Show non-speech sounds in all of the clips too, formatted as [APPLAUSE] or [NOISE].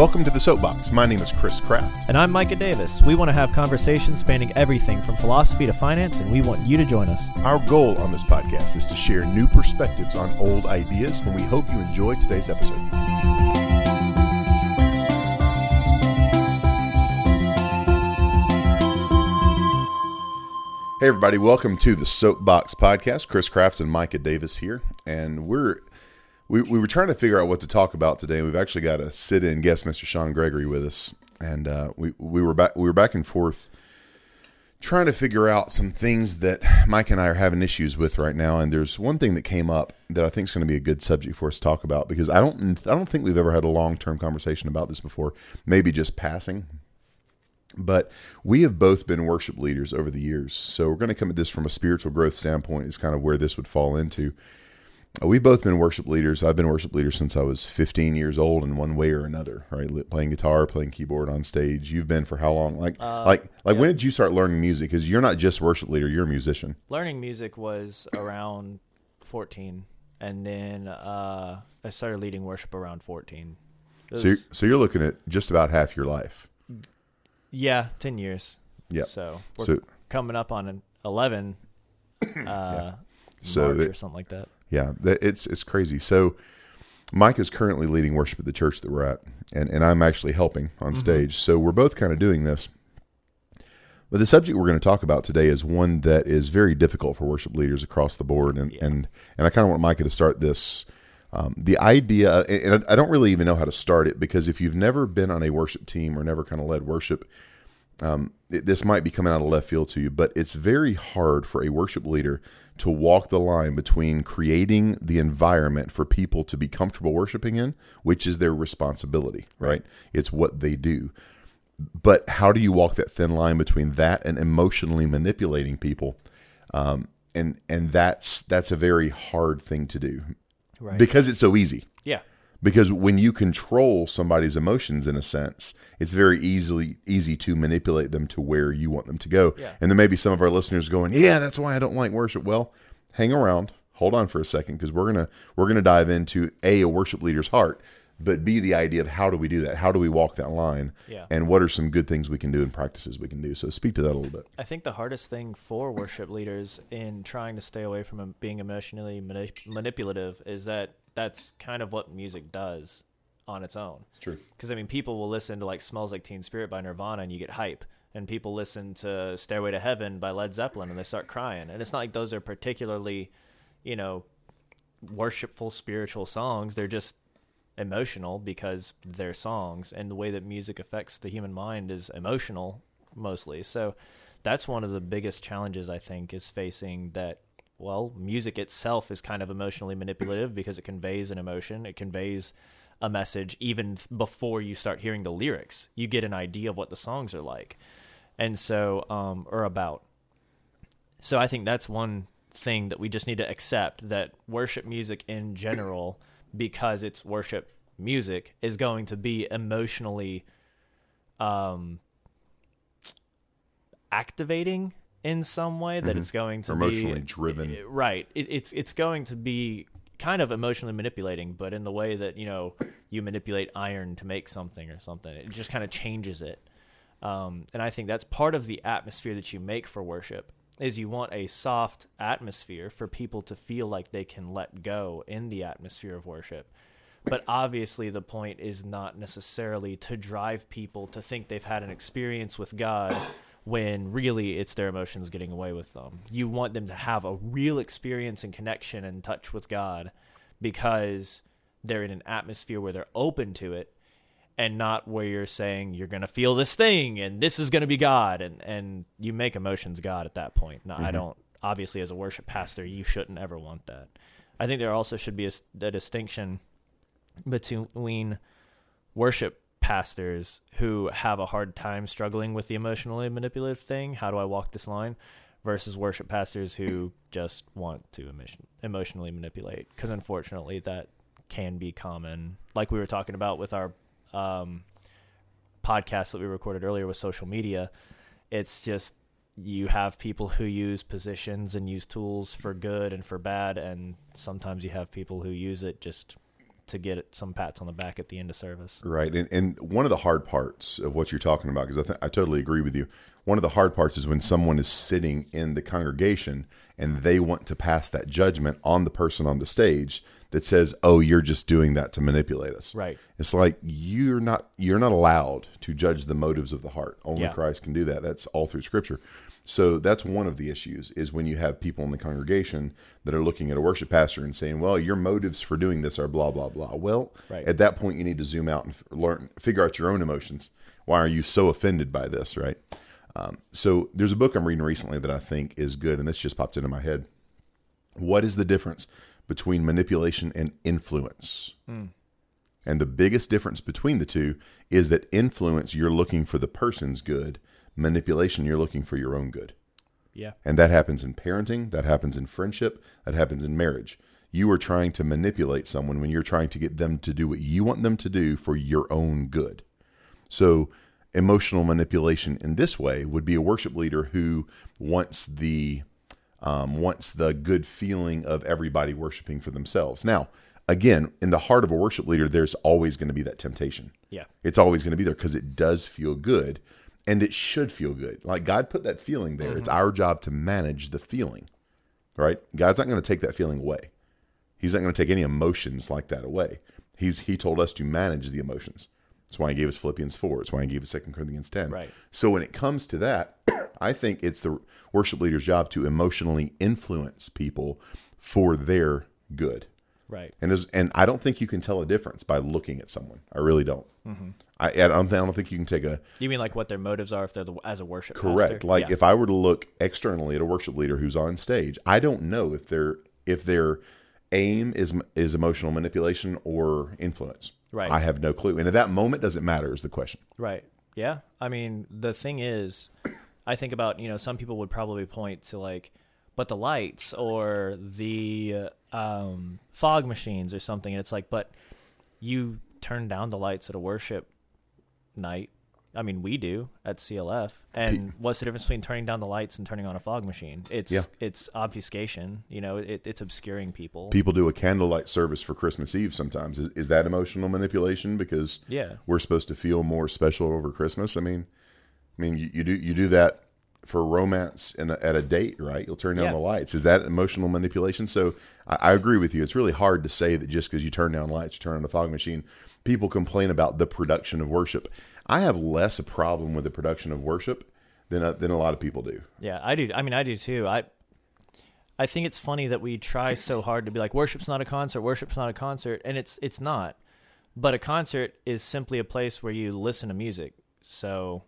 Welcome to the Soapbox. My name is Chris Kraft. And I'm Micah Davis. We want to have conversations spanning everything from philosophy to finance, and we want you to join us. Our goal on this podcast is to share new perspectives on old ideas, and we hope you enjoy today's episode. Hey, everybody, welcome to the Soapbox Podcast. Chris Kraft and Micah Davis here, and we're we, we were trying to figure out what to talk about today. We've actually got a sit-in guest, Mr. Sean Gregory, with us, and uh, we we were back we were back and forth trying to figure out some things that Mike and I are having issues with right now. And there's one thing that came up that I think is going to be a good subject for us to talk about because I don't I don't think we've ever had a long term conversation about this before. Maybe just passing. But we have both been worship leaders over the years. So we're going to come at this from a spiritual growth standpoint, is kind of where this would fall into. We've both been worship leaders. I've been worship leader since I was 15 years old in one way or another, right? Playing guitar, playing keyboard on stage. You've been for how long? Like, uh, like, like when did you start learning music? Because you're not just worship leader, you're a musician. Learning music was around 14, and then uh, I started leading worship around 14. Was, so, you're, so you're looking at just about half your life. Yeah, 10 years. Yeah. So we're so, coming up on 11 uh, [COUGHS] yeah. so March that, or something like that yeah, it's it's crazy. So Mike is currently leading worship at the church that we're at, and, and I'm actually helping on mm-hmm. stage. So we're both kind of doing this. But the subject we're going to talk about today is one that is very difficult for worship leaders across the board, and yeah. and and I kind of want Micah to start this. Um, the idea, and I don't really even know how to start it because if you've never been on a worship team or never kind of led worship, um, it, this might be coming out of left field to you, but it's very hard for a worship leader to walk the line between creating the environment for people to be comfortable worshiping in, which is their responsibility, right? It's what they do. But how do you walk that thin line between that and emotionally manipulating people? Um, and and that's that's a very hard thing to do, right. because it's so easy. Yeah because when you control somebody's emotions in a sense it's very easily easy to manipulate them to where you want them to go. Yeah. and there may be some of our listeners going yeah that's why i don't like worship. Well hang around. Hold on for a second because we're gonna we're gonna dive into a a worship leader's heart but b the idea of how do we do that? How do we walk that line? Yeah. and what are some good things we can do and practices we can do? So speak to that a little bit. I think the hardest thing for worship leaders in trying to stay away from being emotionally manip- manipulative is that that's kind of what music does on its own. It's true. Because I mean, people will listen to like "Smells Like Teen Spirit" by Nirvana, and you get hype. And people listen to "Stairway to Heaven" by Led Zeppelin, and they start crying. And it's not like those are particularly, you know, worshipful spiritual songs. They're just emotional because they're songs, and the way that music affects the human mind is emotional mostly. So that's one of the biggest challenges I think is facing that well, music itself is kind of emotionally manipulative because it conveys an emotion, it conveys a message even before you start hearing the lyrics. You get an idea of what the songs are like, and so um, or about. So I think that's one thing that we just need to accept that worship music in general, because it's worship music, is going to be emotionally um, activating in some way that mm-hmm. it's going to be emotionally be driven right. It, it's it's going to be kind of emotionally manipulating but in the way that you know you manipulate iron to make something or something it just kind of changes it. Um, and i think that's part of the atmosphere that you make for worship is you want a soft atmosphere for people to feel like they can let go in the atmosphere of worship. But obviously the point is not necessarily to drive people to think they've had an experience with god when really it's their emotions getting away with them. You want them to have a real experience and connection and touch with God because they're in an atmosphere where they're open to it and not where you're saying you're going to feel this thing and this is going to be God and and you make emotions God at that point. Now, mm-hmm. I don't obviously as a worship pastor you shouldn't ever want that. I think there also should be a, a distinction between worship pastors who have a hard time struggling with the emotionally manipulative thing. How do I walk this line? Versus worship pastors who just want to emotion, emotionally manipulate. Because unfortunately, that can be common. Like we were talking about with our um, podcast that we recorded earlier with social media, it's just you have people who use positions and use tools for good and for bad, and sometimes you have people who use it just to get some pats on the back at the end of service. Right. And, and one of the hard parts of what you're talking about, because I, th- I totally agree with you, one of the hard parts is when someone is sitting in the congregation and they want to pass that judgment on the person on the stage that says, "Oh, you're just doing that to manipulate us." Right. It's like you're not you're not allowed to judge the motives of the heart. Only Yeah. Christ can do that. That's all through Scripture. So that's one of the issues is when you have people in the congregation that are looking at a worship pastor and saying, "Well, your motives for doing this are blah blah blah." Well, Right. at that point, you need to zoom out and learn, figure out your own emotions. Why are you so offended by this? Right. Um, so there's a book I'm reading recently that I think is good, and this just popped into my head. What is the difference between manipulation and influence? And the biggest difference between the two is that influence, you're looking for the person's good. Manipulation, you're looking for your own good. Yeah. And that happens in parenting, that happens in friendship, that happens in marriage. You are trying to manipulate someone when you're trying to get them to do what you want them to do for your own good. So, emotional manipulation in this way would be a worship leader who wants the um, wants the good feeling of everybody worshiping for themselves. Now, again, in the heart of a worship leader, there's always going to be that temptation. Yeah. It's always going to be there because it does feel good and it should feel good. Like God put that feeling there. It's mm-hmm. our job to manage the feeling, right? God's not going to take that feeling away. He's not going to take any emotions like that away. He's He told us to manage the emotions. That's why He gave us Philippians 4. It's why He gave us 2 Corinthians 10. Right. So when it comes to that, [CLEARS THROAT] I think it's the worship leader's job to emotionally influence people for their good. Right. And as, and I don't think you can tell a difference by looking at someone. I really don't. Mm-hmm. I, I don't think, I don't think you can take a You mean like what their motives are if they're the, as a worship correct. pastor? Like Yeah. if I were to look externally at a worship leader who's on stage, I don't know if their if their aim is is emotional manipulation or influence. Right. I have no clue. And at that moment, does it matter? Is the question. Right. Yeah. I mean, the thing is, I think about, you know, some people would probably point to like, but the lights or the um, fog machines or something. And it's like, but you turn down the lights at a worship night. I mean, we do at CLF. And what's the difference between turning down the lights and turning on a fog machine? It's Yeah. it's obfuscation. You know, it, it's obscuring people. People do a candlelight service for Christmas Eve sometimes. Is, is that emotional manipulation because Yeah. we're supposed to feel more special over Christmas? I mean, I mean, you, you do you do that for romance in a, at a date, right? You'll turn down Yeah. the lights. Is that emotional manipulation? So I, I agree with you. It's really hard to say that just because you turn down lights, you turn on the fog machine. People complain about the production of worship. I have less a problem with the production of worship than a, than a lot of people do. Yeah, I do. I mean, I do too. I I think it's funny that we try so hard to be like worship's not a concert, worship's not a concert, and it's it's not. But a concert is simply a place where you listen to music. So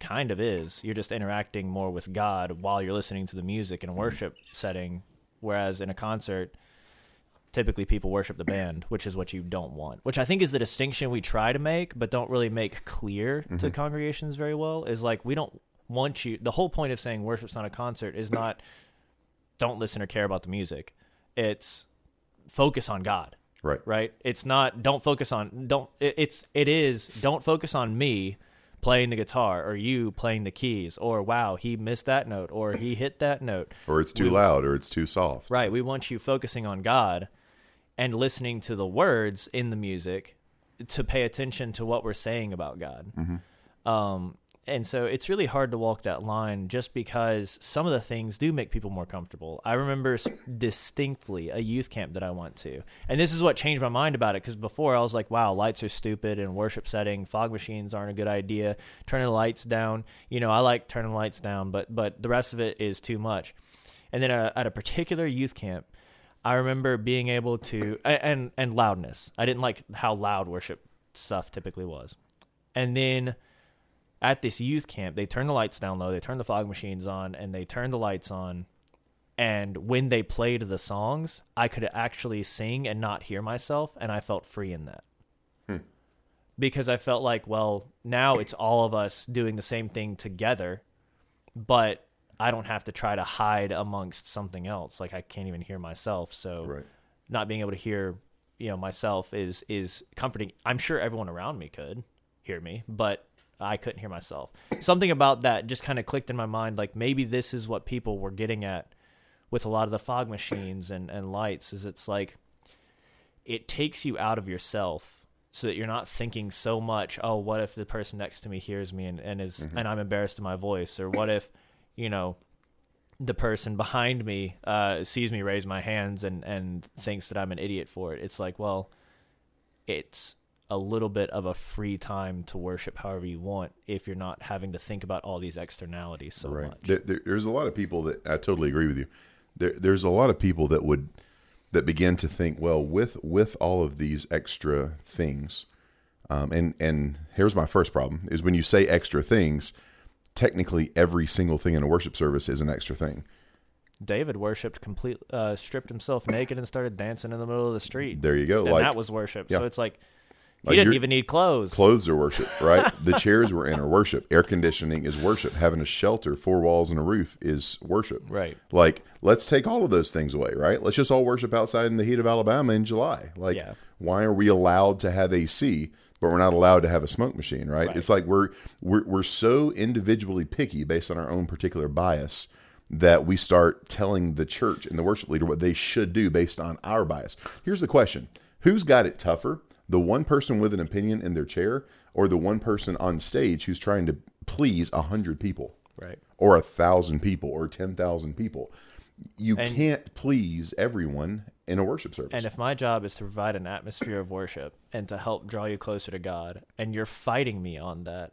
kind of is. You're just interacting more with God while you're listening to the music in a hmm. worship setting, whereas in a concert typically people worship the band, which is what you don't want. Which I think is the distinction we try to make, but don't really make clear to mm-hmm. congregations very well. Is like we don't want you. The whole point of saying worship's not a concert is not don't listen or care about the music. It's focus on God, Right. right? It's not don't focus on don't. It, it's it is don't focus on me playing the guitar or you playing the keys or wow he missed that note or he hit that note [LAUGHS] Or it's too loud or it's too soft. Right. We want you focusing on God and listening to the words in the music to pay attention to what we're saying about God. Um, and so it's really hard to walk that line just because some of the things do make people more comfortable. I remember distinctly a youth camp that I went to. And this is what changed my mind about it because before I was like, wow, lights are stupid and worship setting. Fog machines aren't a good idea. Turning the lights down. You know, I like turning the lights down, but, but the rest of it is too much. And then uh, at a particular youth camp, I remember being able to and and loudness. I didn't like how loud worship stuff typically was. And then at this youth camp, they turned the lights down low, they turned the fog machines on, and they turned the lights on. And when they played the songs, I could actually sing and not hear myself, and I felt free in that. Hmm. Because I felt like, well, now it's all of us doing the same thing together, but I don't have to try to hide amongst something else. Like I can't even hear myself. So Right. not being able to hear, you know, myself is is comforting. I'm sure everyone around me could hear me, but I couldn't hear myself. Something about that just kind of clicked in my mind. Like maybe this is what people were getting at with a lot of the fog machines and, and lights. Is it's like it takes you out of yourself so that you're not thinking so much oh what if the person next to me hears me and, and is and i'm embarrassed in my voice or what if you know the person behind me uh, sees me raise my hands and and thinks that i'm an idiot for it it's like well it's a little bit of a free time to worship however you want if you're not having to think about all these externalities so right. much There, there, there's a lot of people that I totally agree with you. There, there's a lot of people that would that begin to think, well, with with all of these extra things, um, and and here's my first problem is when you say extra things, technically every single thing in a worship service is an extra thing. David worshipped complete, uh, stripped himself naked and started dancing in the middle of the street. There you go. and like that was worship. Yeah. So it's like he Like didn't you're- even need clothes. clothes are worship, right? [LAUGHS] the chairs we're in are worship. Air conditioning is worship. Having a shelter, four walls, and a roof is worship. Right. Like, let's take all of those things away, right? Let's just all worship outside in the heat of Alabama in July. Like, Yeah. why are we allowed to have AC, but we're not allowed to have a smoke machine, right? Right. It's like we're we're we're so individually picky based on our own particular bias that we start telling the church and the worship leader what they should do based on our bias. Here's the question: Who's got it tougher? The one person with an opinion in their chair, or the one person on stage who's trying to please a hundred people? Right. or a thousand people or ten thousand people. You And- can't please everyone in a worship service. And if my job is to provide an atmosphere of worship and to help draw you closer to God, and you're fighting me on that,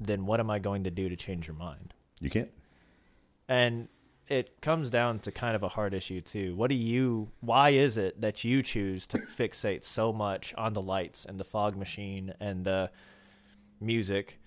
then what am I going to do to change your mind? you can't. And it comes down to kind of a hard issue too. What do you why is it that you choose to fixate so much on the lights and the fog machine and the music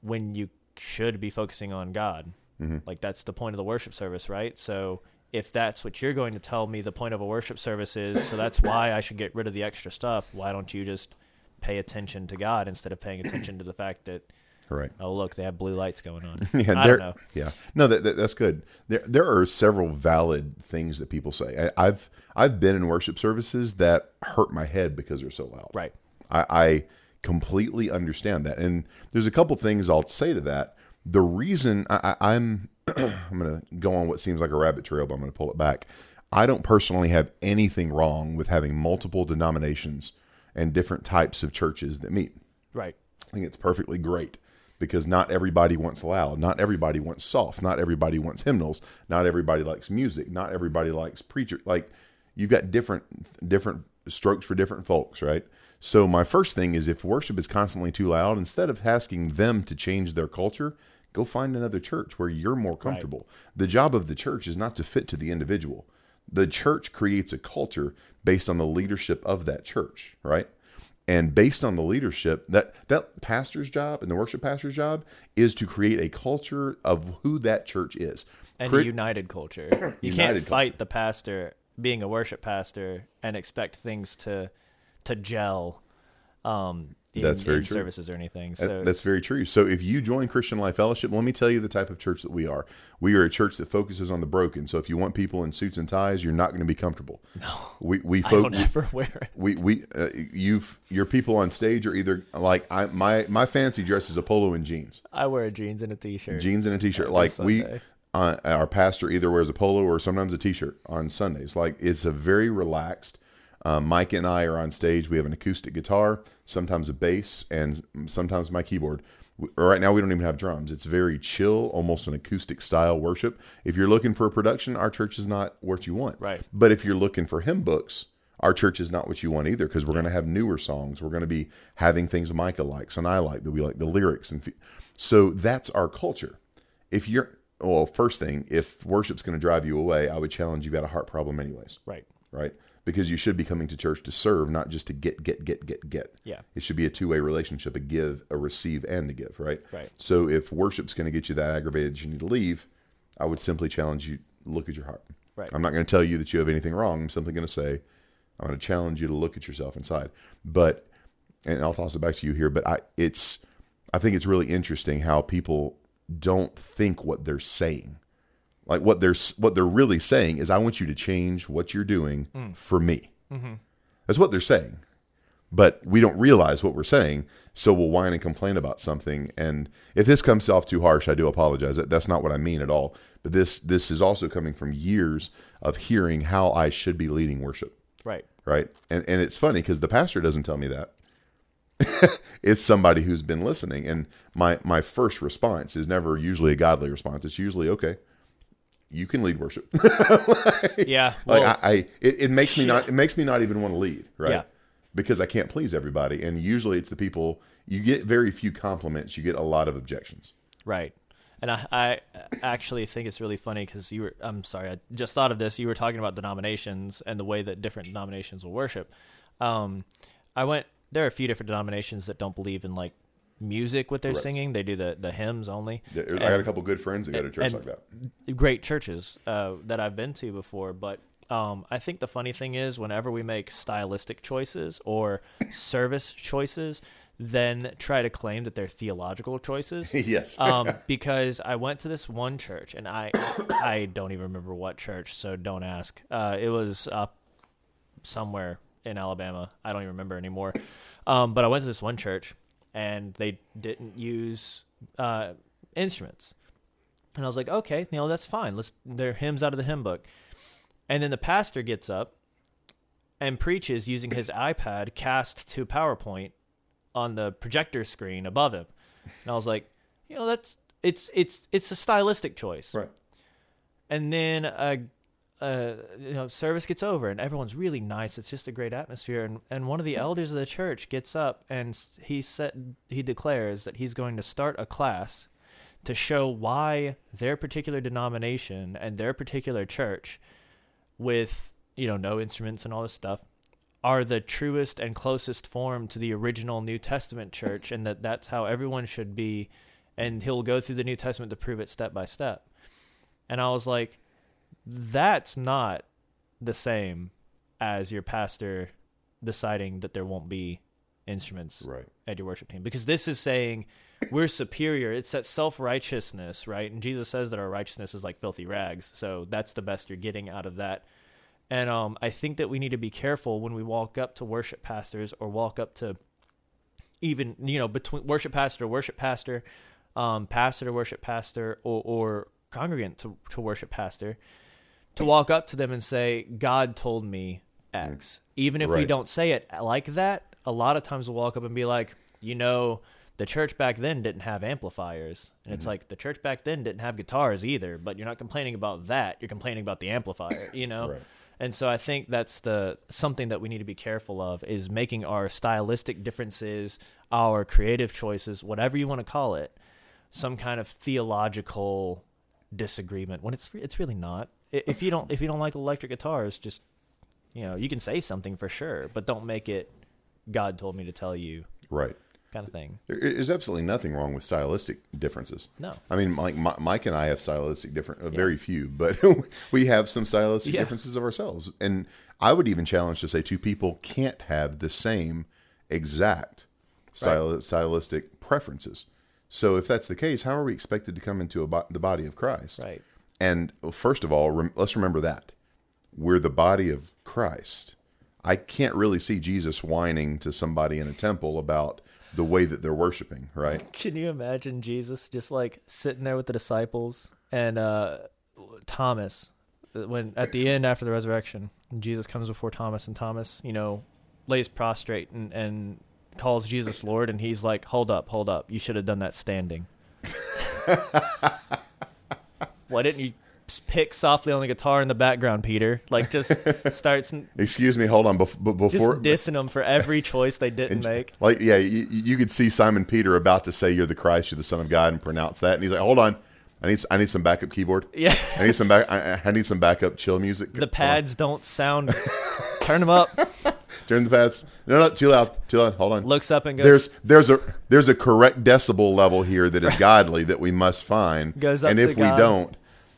when you should be focusing on God? Mm-hmm. Like that's the point of the worship service, right? So if that's what you're going to tell me the point of a worship service is, so that's why I should get rid of the extra stuff, why don't you just pay attention to God instead of paying attention to the fact that Right. oh look, they have blue lights going on. [LAUGHS] Yeah, I there, don't know. yeah. No, that, that that's good. There there are several valid things that people say. I, I've I've been in worship services that hurt my head because they're so loud. Right. I, I completely understand that, and there's a couple things I'll say to that. The reason I, I, I'm [CLEARS THROAT] I'm going to go on what seems like a rabbit trail, but I'm going to pull it back. I don't personally have anything wrong with having multiple denominations and different types of churches that meet. Right. I think it's perfectly great because not everybody wants loud, not everybody wants soft, not everybody wants hymnals, not everybody likes music, not everybody likes preacher. Like you've got different different strokes for different folks, right? So my first thing is if worship is constantly too loud, instead of asking them to change their culture, go find another church where you're more comfortable. The job of the church is not to fit to the individual. The church creates a culture based on the leadership of that church, right? And based on the leadership that that pastor's job and the worship pastor's job is to create a culture of who that church is and Crit- a united culture. [CLEARS THROAT] You United can't culture. fight the pastor being a worship pastor and expect things to to gel um in, That's very true. services or anything. So that's very true. So if you join Christian Life Fellowship, let me tell you the type of church that we are. We are a church that focuses on the broken. So if you want people in suits and ties, you're not going to be comfortable. No, we we I fo- don't ever [LAUGHS] wear it. we we uh, you've your people on stage are either like I my my fancy dress is a polo and jeans. I wear jeans and a t-shirt. jeans and a t-shirt. Every Like we, uh, our pastor either wears a polo or sometimes a t-shirt on Sundays. Like it's a very relaxed. Um, Mike and I are on stage. We have an acoustic guitar, sometimes a bass, and sometimes my keyboard. W- Right now, we don't even have drums. It's very chill, almost an acoustic style worship. If you're looking for a production, our church is not what you want. Right. But if you're looking for hymn books, our church is not what you want either because we're going to have newer songs. We're going to be having things Micah likes and I like that we like the lyrics and fe- so that's our culture. If you're well, first thing, if worship's going to drive you away, I would challenge you've got a heart problem anyways, Right. right? Because you should be coming to church to serve, not just to get, get, get, get, get. Yeah. It should be a two way relationship, a give, a receive, and a give, right? Right. So if worship's going to get you that aggravated that you need to leave, I would simply challenge you look at your heart. Right. I'm not going to tell you that you have anything wrong. I'm simply going to say, I'm going to challenge you to look at yourself inside. But, and I'll toss it back to you here. But I, it's, I think it's really interesting how people don't think what they're saying. Like what they're what they're really saying is, I want you to change what you're doing hmm. for me. Mm-hmm. That's what they're saying. But we don't realize what we're saying, so we'll whine and complain about something. And if this comes off too harsh, I do apologize. That- That's not what I mean at all. But this this is also coming from years of hearing how I should be leading worship. Right. right? And and it's funny because the pastor doesn't tell me that. [LAUGHS] it's somebody who's been listening, and my my first response is never usually a godly response. It's usually okay. You can lead worship. [LAUGHS] Yeah. like I, I it, it makes me not it makes me not even want to lead, right? Yeah. Because I can't please everybody, and usually it's the people you get very few compliments. You get a lot of objections. Right. And I, I actually think it's really funny because you were, I'm sorry, I just thought of this. You were talking about denominations and the way that different denominations will worship. Um, I went, there are a few different denominations that don't believe in like music with their Correct. singing. They do the, the hymns only. I got a couple good friends that go to church like that. great churches uh, that I've been to before, but um, I think the funny thing is whenever we make stylistic choices or service choices, then try to claim that they're theological choices. [LAUGHS] yes. um, because I went to this one church and I [COUGHS] I don't even remember what church, so don't ask. Uh, it was up somewhere in Alabama. I don't even remember anymore. Um, but I went to this one church and they didn't use uh, instruments, and I was like, okay, you know that's fine. Let's their hymns out of the hymn book, and then the pastor gets up and preaches using his iPad cast to PowerPoint on the projector screen above him. And I was like, you know, that's it's it's it's a stylistic choice. right. And then uh, uh, you know, service gets over and everyone's really nice. It's just a great atmosphere. And and one of the elders of the church gets up and he said he declares that he's going to start a class to show why their particular denomination and their particular church with you know no instruments and all this stuff are the truest and closest form to the original New Testament church and that that's how everyone should be and he'll go through the New Testament to prove it step by step. And I was like that's not the same as your pastor deciding that there won't be instruments Right. at your worship team because this is saying we're superior. It's that self righteousness, right? And Jesus says that our righteousness is like filthy rags. So that's the best you're getting out of that. And um, I think that we need to be careful when we walk up to worship pastors or walk up to even, you know, between worship pastor to worship pastor, um, pastor to worship pastor, or, or congregant to, to worship pastor, to walk up to them and say, God told me X. Even if we don't say it like that, a lot of times we'll walk up and be like, you know, the church back then didn't have amplifiers. And Mm-hmm. it's like the church back then didn't have guitars either, but you're not complaining about that. You're complaining about the amplifier, you know? Right. And so I think that's the something that we need to be careful of is making our stylistic differences, our creative choices, whatever you want to call it, some kind of theological disagreement when it's it's really not. If you don't if you don't like electric guitars, just you know, you can say something for sure, but don't make it God told me to tell you Right. kind of thing. There is absolutely nothing wrong with stylistic differences. No. I mean, Mike, Mi- Mike and I have stylistic different, uh, very few, but [LAUGHS] we have some stylistic Yeah. differences of ourselves. And I would even challenge to say two people can't have the same exact style, stylistic preferences. So if that's the case, how are we expected to come into a bo- the body of Christ? Right. And first of all, rem- let's remember that we're the body of Christ. I can't really see Jesus whining to somebody in a temple about the way that they're worshiping, right? [LAUGHS] Can you imagine Jesus just like sitting there with the disciples and uh, Thomas uh, when at the end after the resurrection, Jesus comes before Thomas and Thomas, you know, lays prostrate and, and calls Jesus Lord and he's like, "Hold up, hold up. You should have done that standing." [LAUGHS] Why didn't you pick softly on the guitar in the background, Peter? Like just [LAUGHS] starts Excuse me, hold on. Bef- b- just before, dissing them for every choice they didn't make. like, yeah, you, you could see Simon Peter about to say, "You're the Christ, you're the Son of God," and pronounce that, and he's like, "Hold on, I need, I need some backup keyboard. Yeah. I need some back, I, I need some backup chill music. The pads don't sound [LAUGHS] Turn them up. turn the pads. No, no, too loud, too loud. Hold on. Looks up and goes. there's there's a there's a correct decibel level here that is godly that we must find. Goes up and if we God. don't,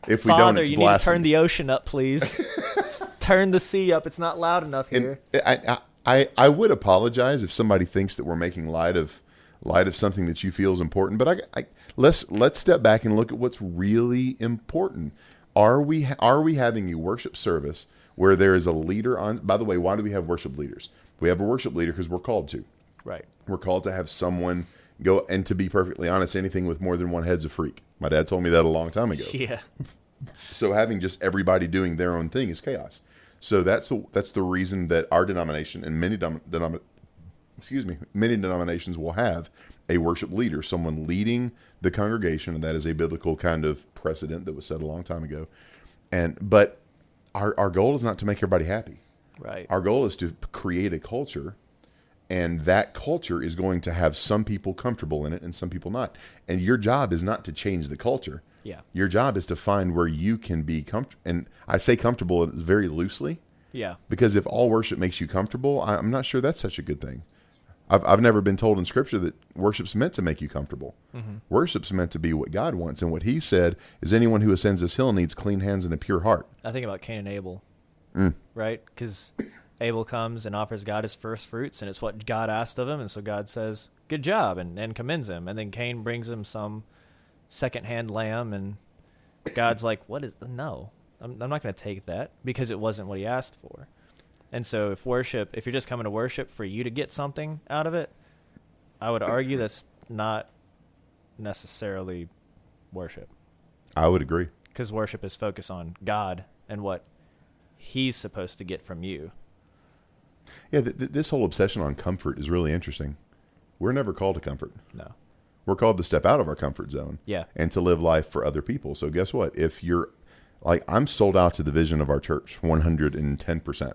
if we don't, Father, it's you need to turn the ocean up, please. [LAUGHS] turn the sea up. It's not loud enough here. I, I I I would apologize if somebody thinks that we're making light of light of something that you feel is important, but I, I let's let's step back and look at what's really important. Are we are we having a worship service where there is a leader on? By the way, why do we have worship leaders? We have a worship leader because we're called to. right. We're called to have someone go and to be perfectly honest, anything with more than one head's a freak. My dad told me that a long time ago. [LAUGHS] Yeah. [LAUGHS] So having just everybody doing their own thing is chaos. So that's the that's the reason that our denomination and many dom- denom- excuse me, many denominations will have a worship leader, someone leading the congregation, and that is a biblical kind of precedent that was set a long time ago. And but our our goal is not to make everybody happy. Right. Our goal is to create a culture, and that culture is going to have some people comfortable in it and some people not. And your job is not to change the culture. Yeah. Your job is to find where you can be comfortable. And I say comfortable very loosely yeah. because if all worship makes you comfortable, I- I'm not sure that's such a good thing. I've, I've never been told in Scripture that worship's meant to make you comfortable. Worship's meant to be what God wants, and what He said is anyone who ascends this hill needs clean hands and a pure heart. I think about Cain and Abel, Mm. right? Because Abel comes and offers God his first fruits, and it's what God asked of him, and so God says, "Good job," and, and commends him. And then Cain brings him some secondhand lamb, and God's like, "What is the no? I'm, I'm not going to take that because it wasn't what he asked for." And so, if worship, if you're just coming to worship for you to get something out of it, I would argue that's not necessarily worship I would agree. because worship is focused on God and what He's supposed to get from you. Yeah, th- th- this whole obsession on comfort is really interesting. We're never called to comfort. No. We're called to step out of our comfort zone. Yeah. And to live life for other people. So guess what? If you're like I'm sold out to the vision of our church 110%.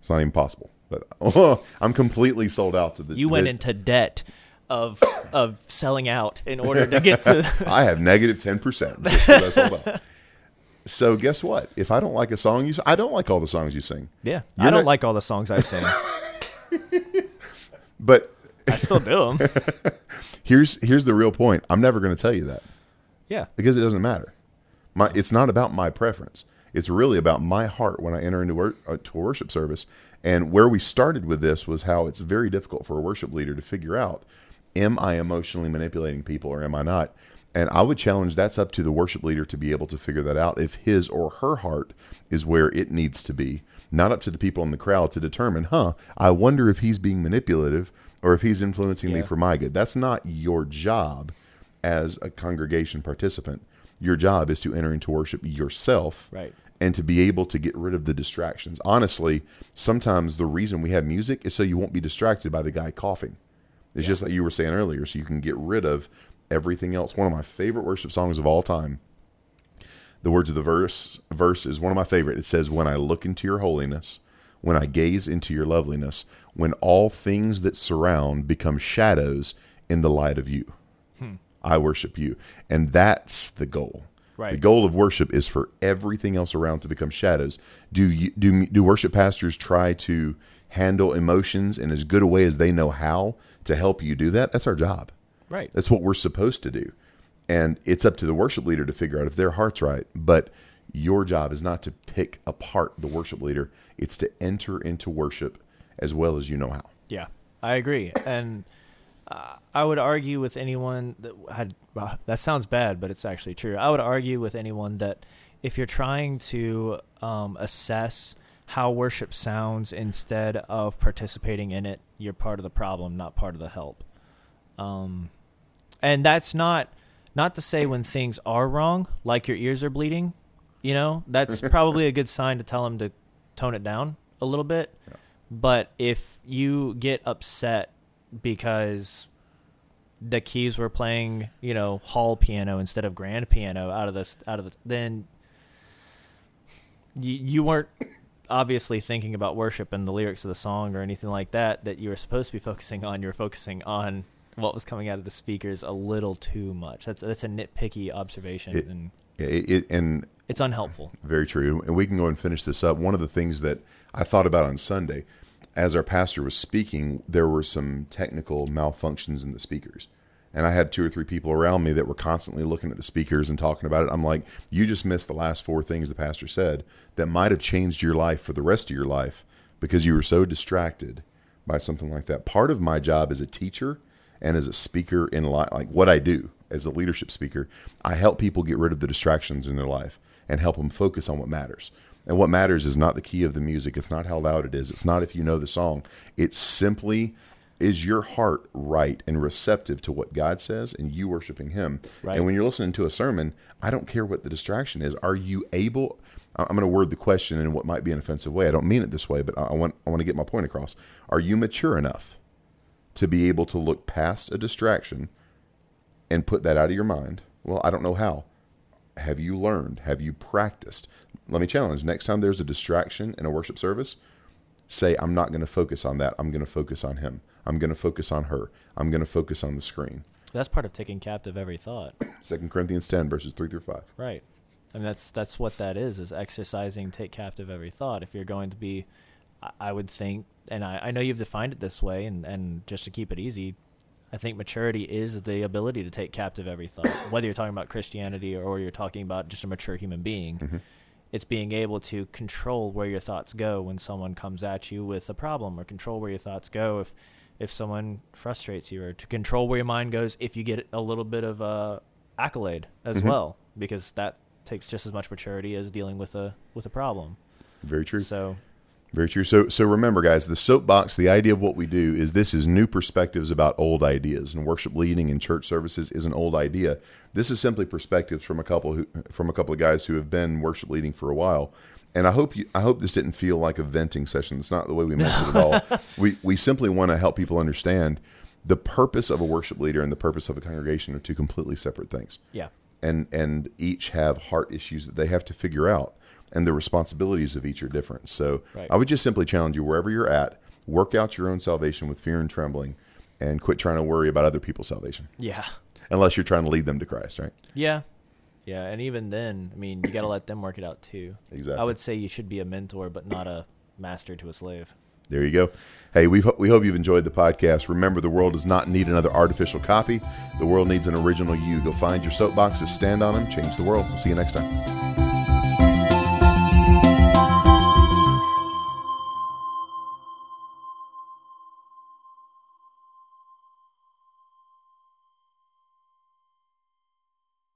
It's not even possible. But [LAUGHS] I'm completely sold out to the You went vi- into debt of of selling out in order to get to. [LAUGHS] I have negative 10%. [LAUGHS] So guess what? If I don't like a song you, I don't like all the songs you sing. yeah, You're I don't not- like all the songs I sing. [LAUGHS] But I still do them. [LAUGHS] here's here's the real point. I'm never going to tell you that. Yeah, because it doesn't matter. My, it's not about my preference. It's really about my heart when I enter into wor- uh, to a worship service. And where we started with this was how it's very difficult for a worship leader to figure out: Am I emotionally manipulating people or am I not? And I would challenge that's up to the worship leader to be able to figure that out if his or her heart is where it needs to be, not up to the people in the crowd to determine, huh, I wonder if he's being manipulative or if he's influencing me for my good. That's not your job as a congregation participant. Your job is to enter into worship yourself Right. and to be able to get rid of the distractions. Honestly, sometimes the reason we have music is so you won't be distracted by the guy coughing. It's just like you were saying earlier, so you can get rid of everything else. One of my favorite worship songs of all time. The words of the verse verse is one of my favorite. It says, "When I look into your holiness, when I gaze into your loveliness, when all things that surround become shadows in the light of you, hmm. I worship you." And that's the goal. Right. The goal of worship is for everything else around to become shadows. Do you do do worship pastors try to handle emotions in as good a way as they know how to help you do that? That's our job. Right. That's what we're supposed to do. And it's up to the worship leader to figure out if their heart's right. But your job is not to pick apart the worship leader, it's to enter into worship as well as you know how. Yeah, I agree, and uh, I would argue with anyone that had. Well, that sounds bad, but it's actually true. I would argue with anyone that if you're trying to um, assess how worship sounds instead of participating in it, you're part of the problem, not part of the help. Um, and that's not not to say when things are wrong, like your ears are bleeding. You know, that's [LAUGHS] probably a good sign to tell them to tone it down a little bit. But if you get upset because the keys were playing, you know, hall piano instead of grand piano out of this out of the then you you weren't obviously thinking about worship and the lyrics of the song or anything like that that you were supposed to be focusing on. You were focusing on what was coming out of the speakers a little too much. That's that's a nitpicky observation It- and It, it, and it's unhelpful. Very true. And we can go and finish this up. One of the things that I thought about on Sunday, as our pastor was speaking, there were some technical malfunctions in the speakers. And I had two or three people around me that were constantly looking at the speakers and talking about it. I'm like, you just missed the last four things the pastor said that might have changed your life for the rest of your life because you were so distracted by something like that. Part of my job as a teacher and as a speaker in life, like what I do as a leadership speaker, I help people get rid of the distractions in their life and help them focus on what matters. And what matters is not the key of the music. It's not how loud it is. It's not if you know the song. It's simply is your heart right and receptive to what God says and you worshiping Him. Right. And when you're listening to a sermon, I don't care what the distraction is. Are you able? I'm going to word the question in what might be an offensive way. I don't mean it this way, but I want I want to get my point across. Are you mature enough to be able to look past a distraction and put that out of your mind? Well, I don't know how. Have you learned? Have you practiced? Let me challenge. Next time there's a distraction in a worship service, say I'm not going to focus on that. I'm going to focus on him. I'm going to focus on her. I'm going to focus on the screen. That's part of taking captive every thought. Second Corinthians 10 verses 3 through 5. Right. I mean that's that's what that is is exercising take captive every thought. If you're going to be I would think and I, I know you've defined it this way and, and just to keep it easy, I think maturity is the ability to take captive every thought. [COUGHS] Whether you're talking about Christianity or you're talking about just a mature human being. Mm-hmm. It's being able to control where your thoughts go when someone comes at you with a problem or control where your thoughts go if if someone frustrates you or to control where your mind goes if you get a little bit of a accolade as mm-hmm. well because that takes just as much maturity as dealing with a with a problem. Very true. So very true. So so remember guys, the soapbox, the idea of what we do is this is new perspectives about old ideas and worship leading in church services is an old idea. This is simply perspectives from a couple who from a couple of guys who have been worship leading for a while. And I hope you I hope this didn't feel like a venting session. It's not the way we meant it at all. [LAUGHS] We we simply want to help people understand the purpose of a worship leader and the purpose of a congregation are two completely separate things. Yeah and and each have heart issues that they have to figure out and the responsibilities of each are different so right. i would just simply challenge you wherever you're at work out your own salvation with fear and trembling and quit trying to worry about other people's salvation yeah unless you're trying to lead them to christ right yeah yeah and even then i mean you got to let them work it out too exactly i would say you should be a mentor but not a master to a slave there you go. Hey, we, we hope you've enjoyed the podcast. Remember, the world does not need another artificial copy. The world needs an original you. Go find your soapboxes, stand on them, change the world. We'll see you next time.